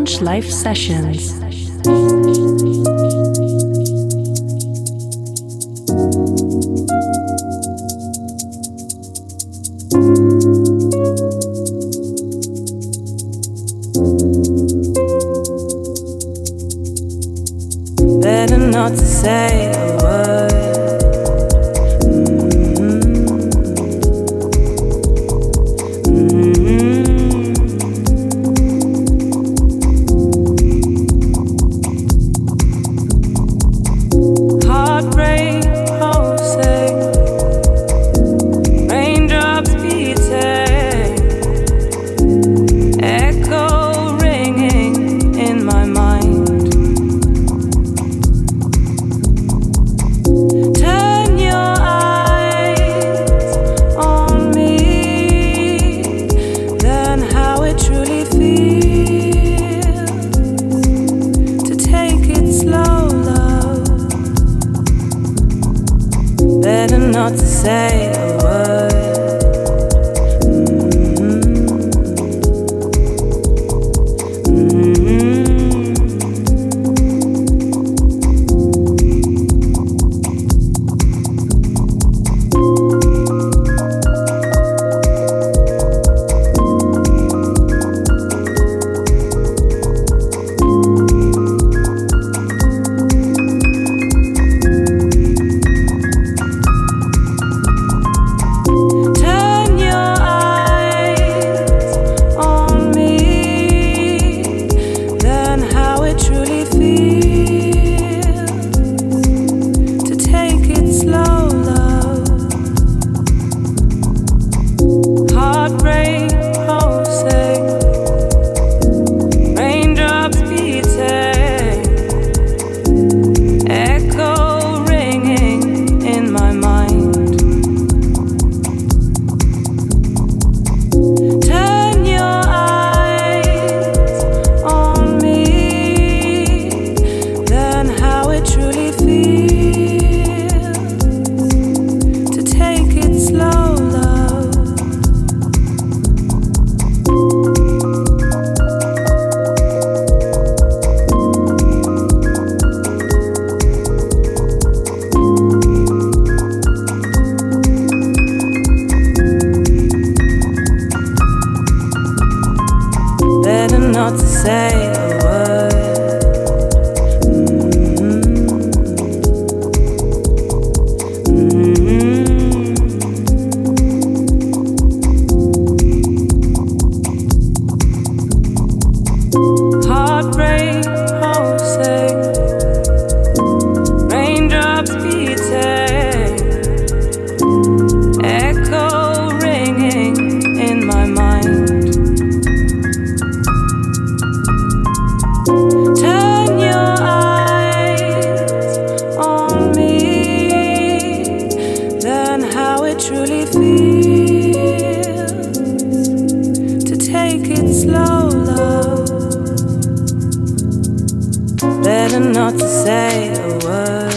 Lounge Live Sessions. it slow, love. Better not to say a word.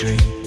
dream.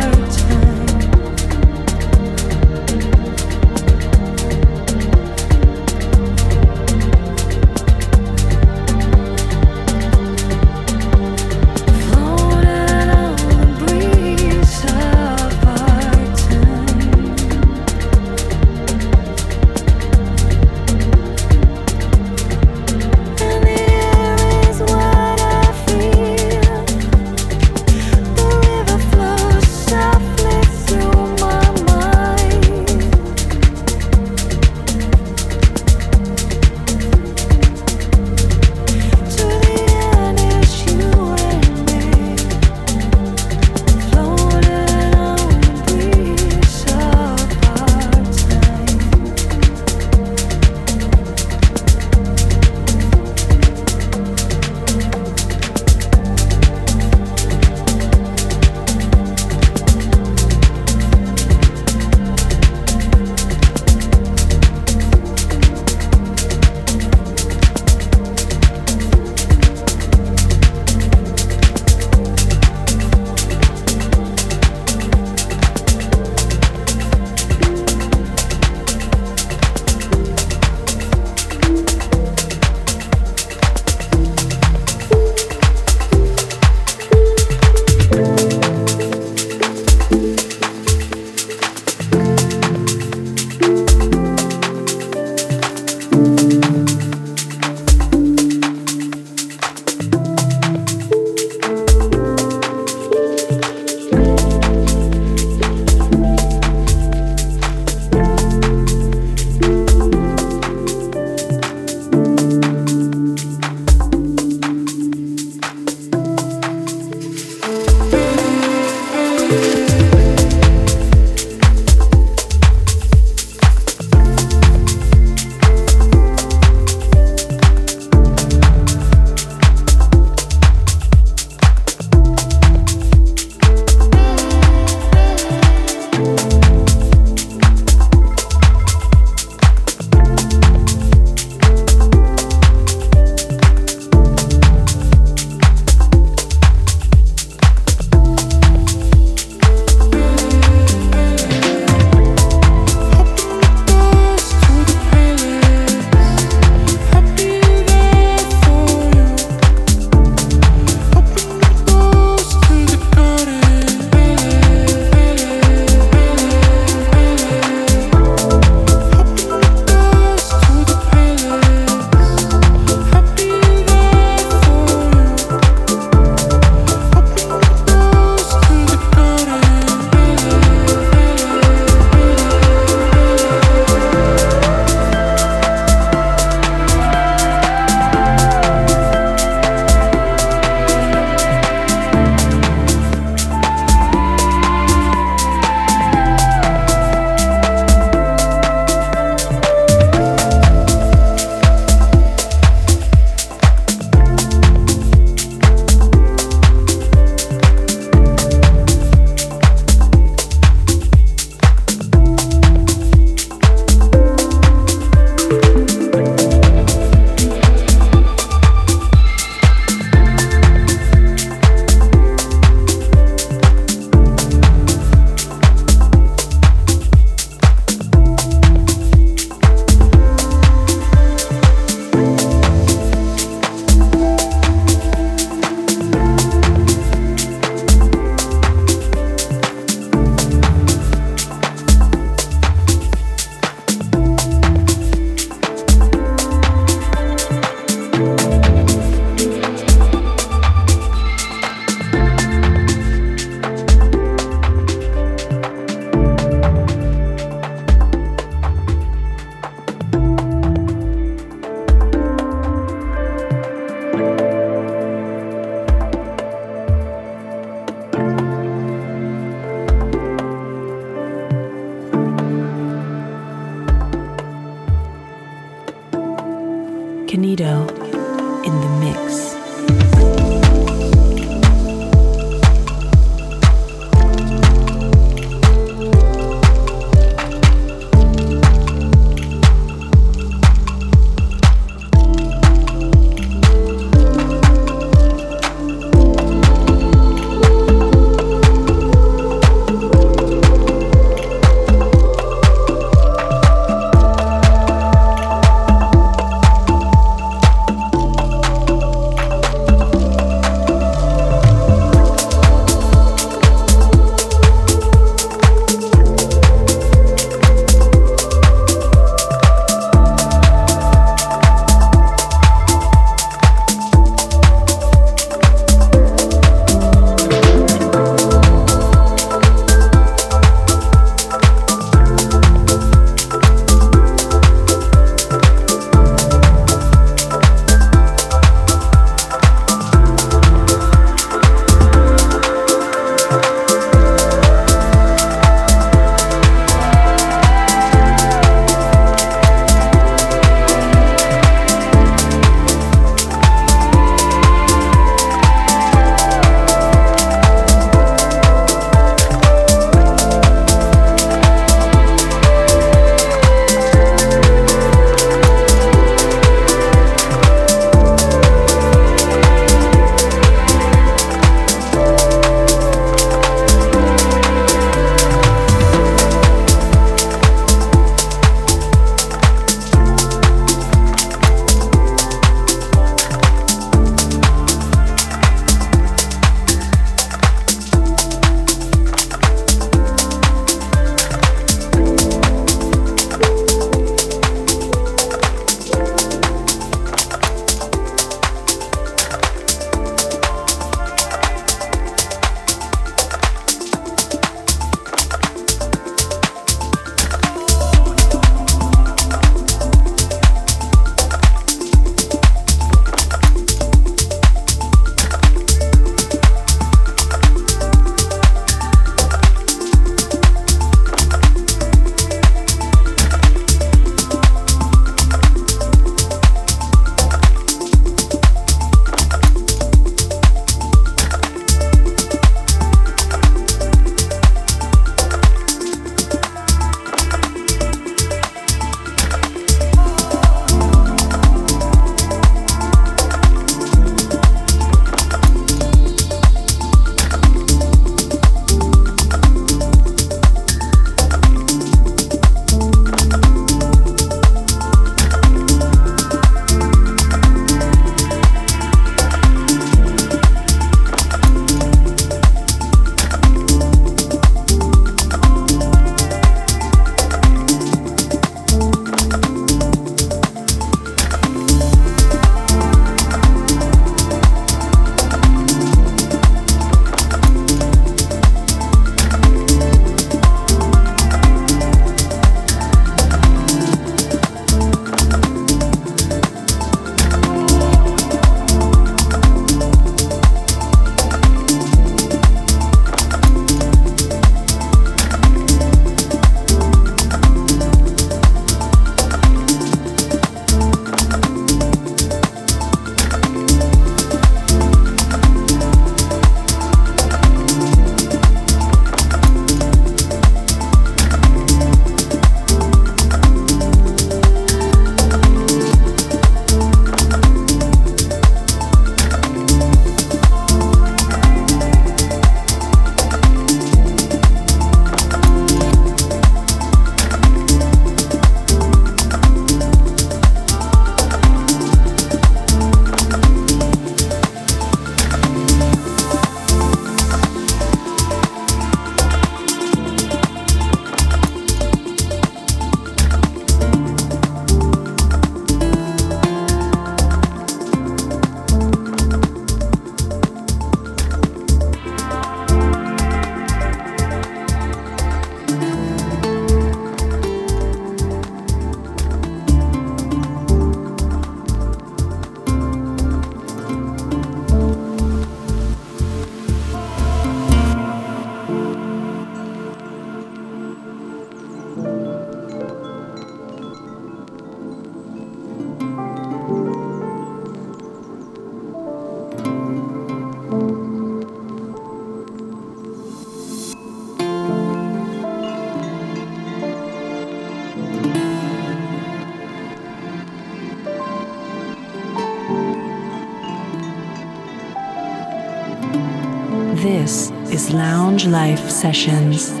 Life Sessions.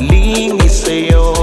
linis sa'yo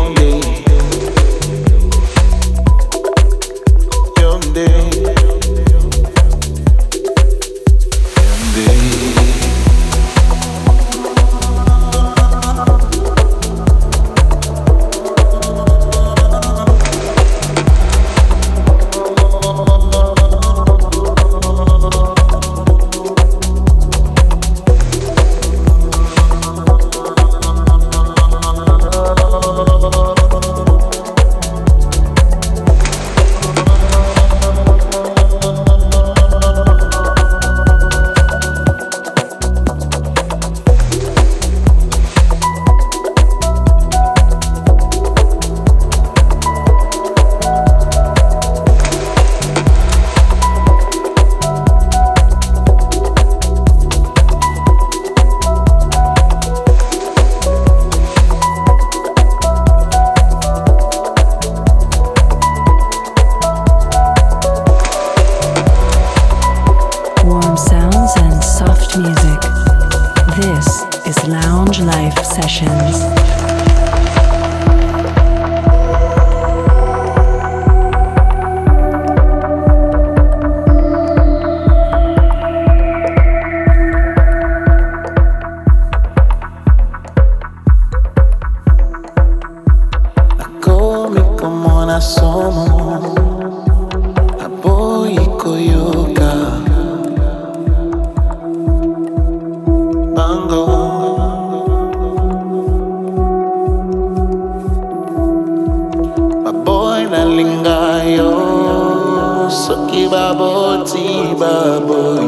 Suki babo, tea babo,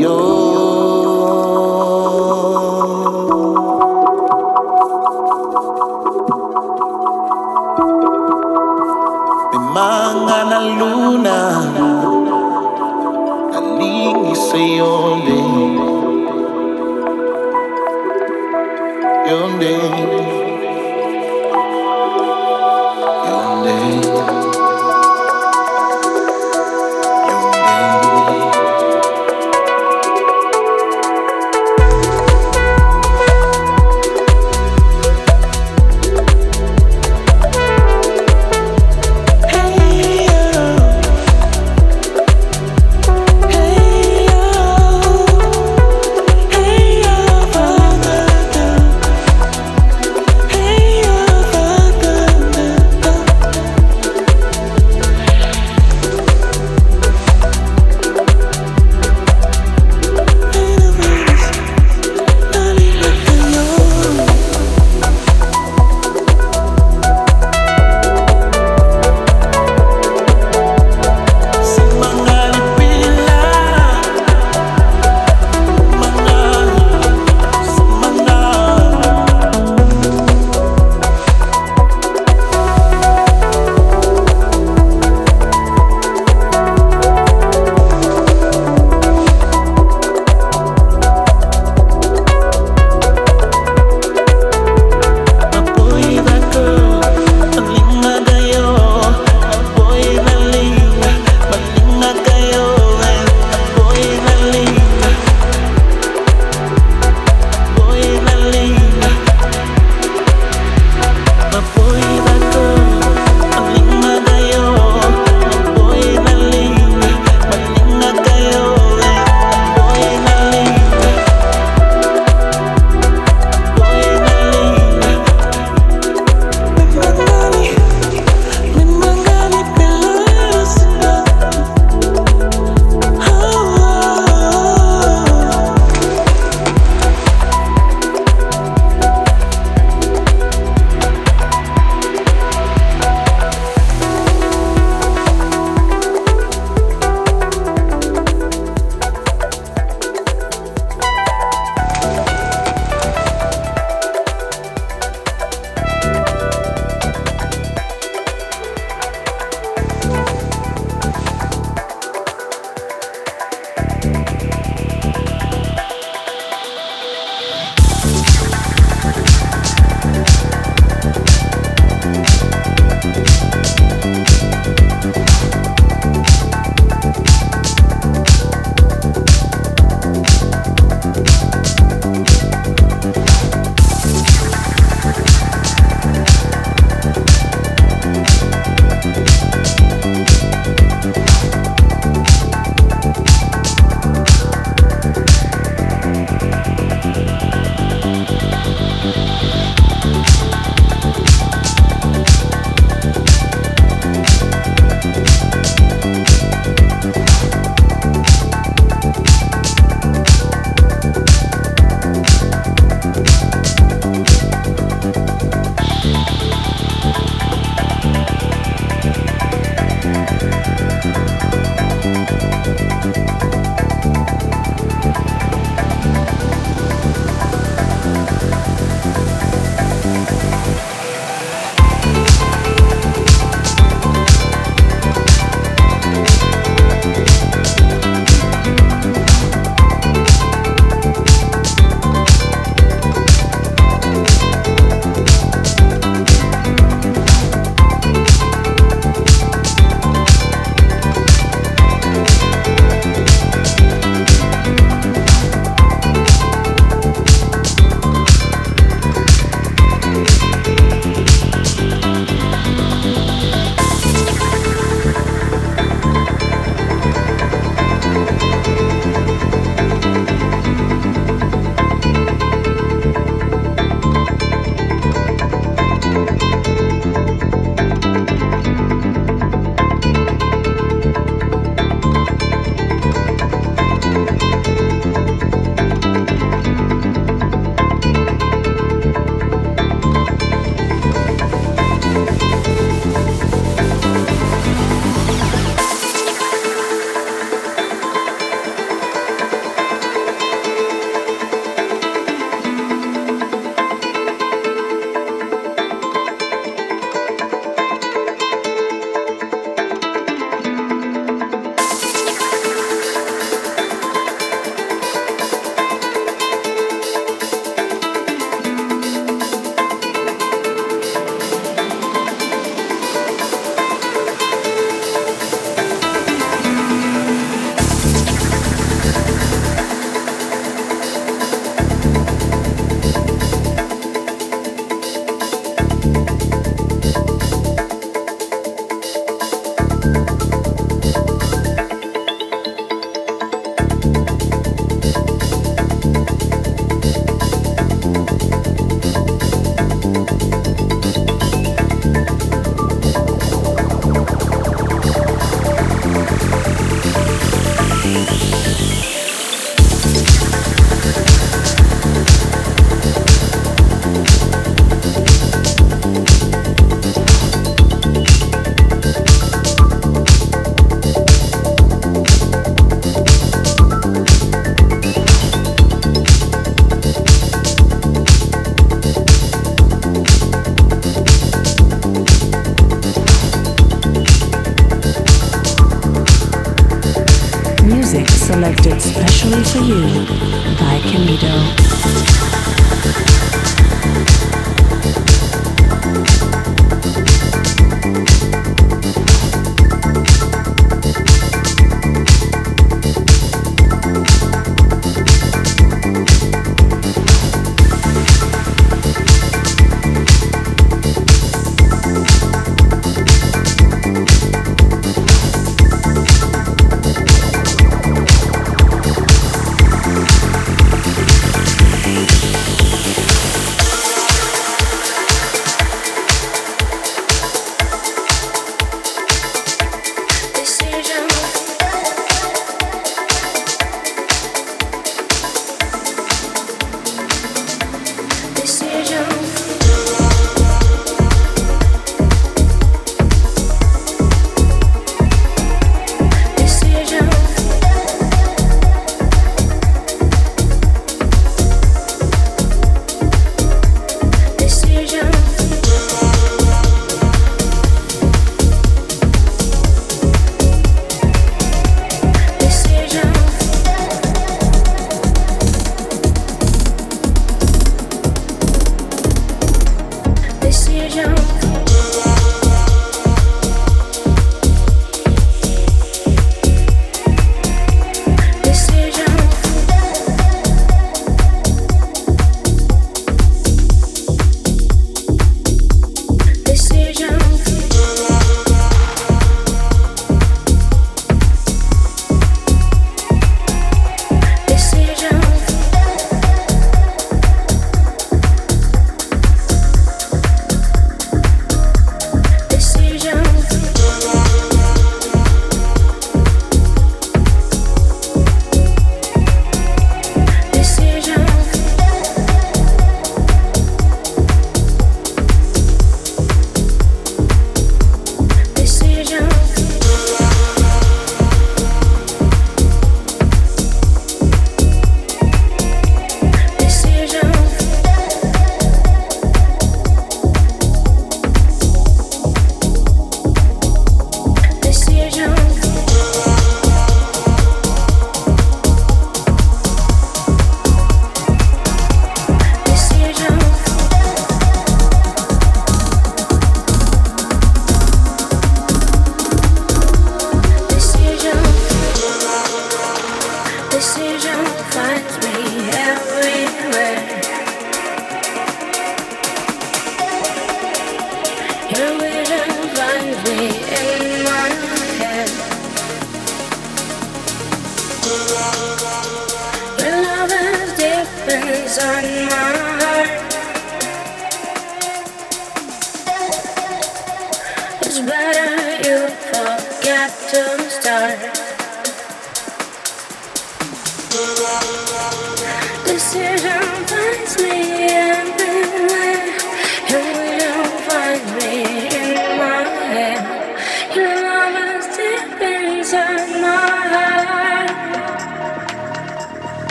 yo.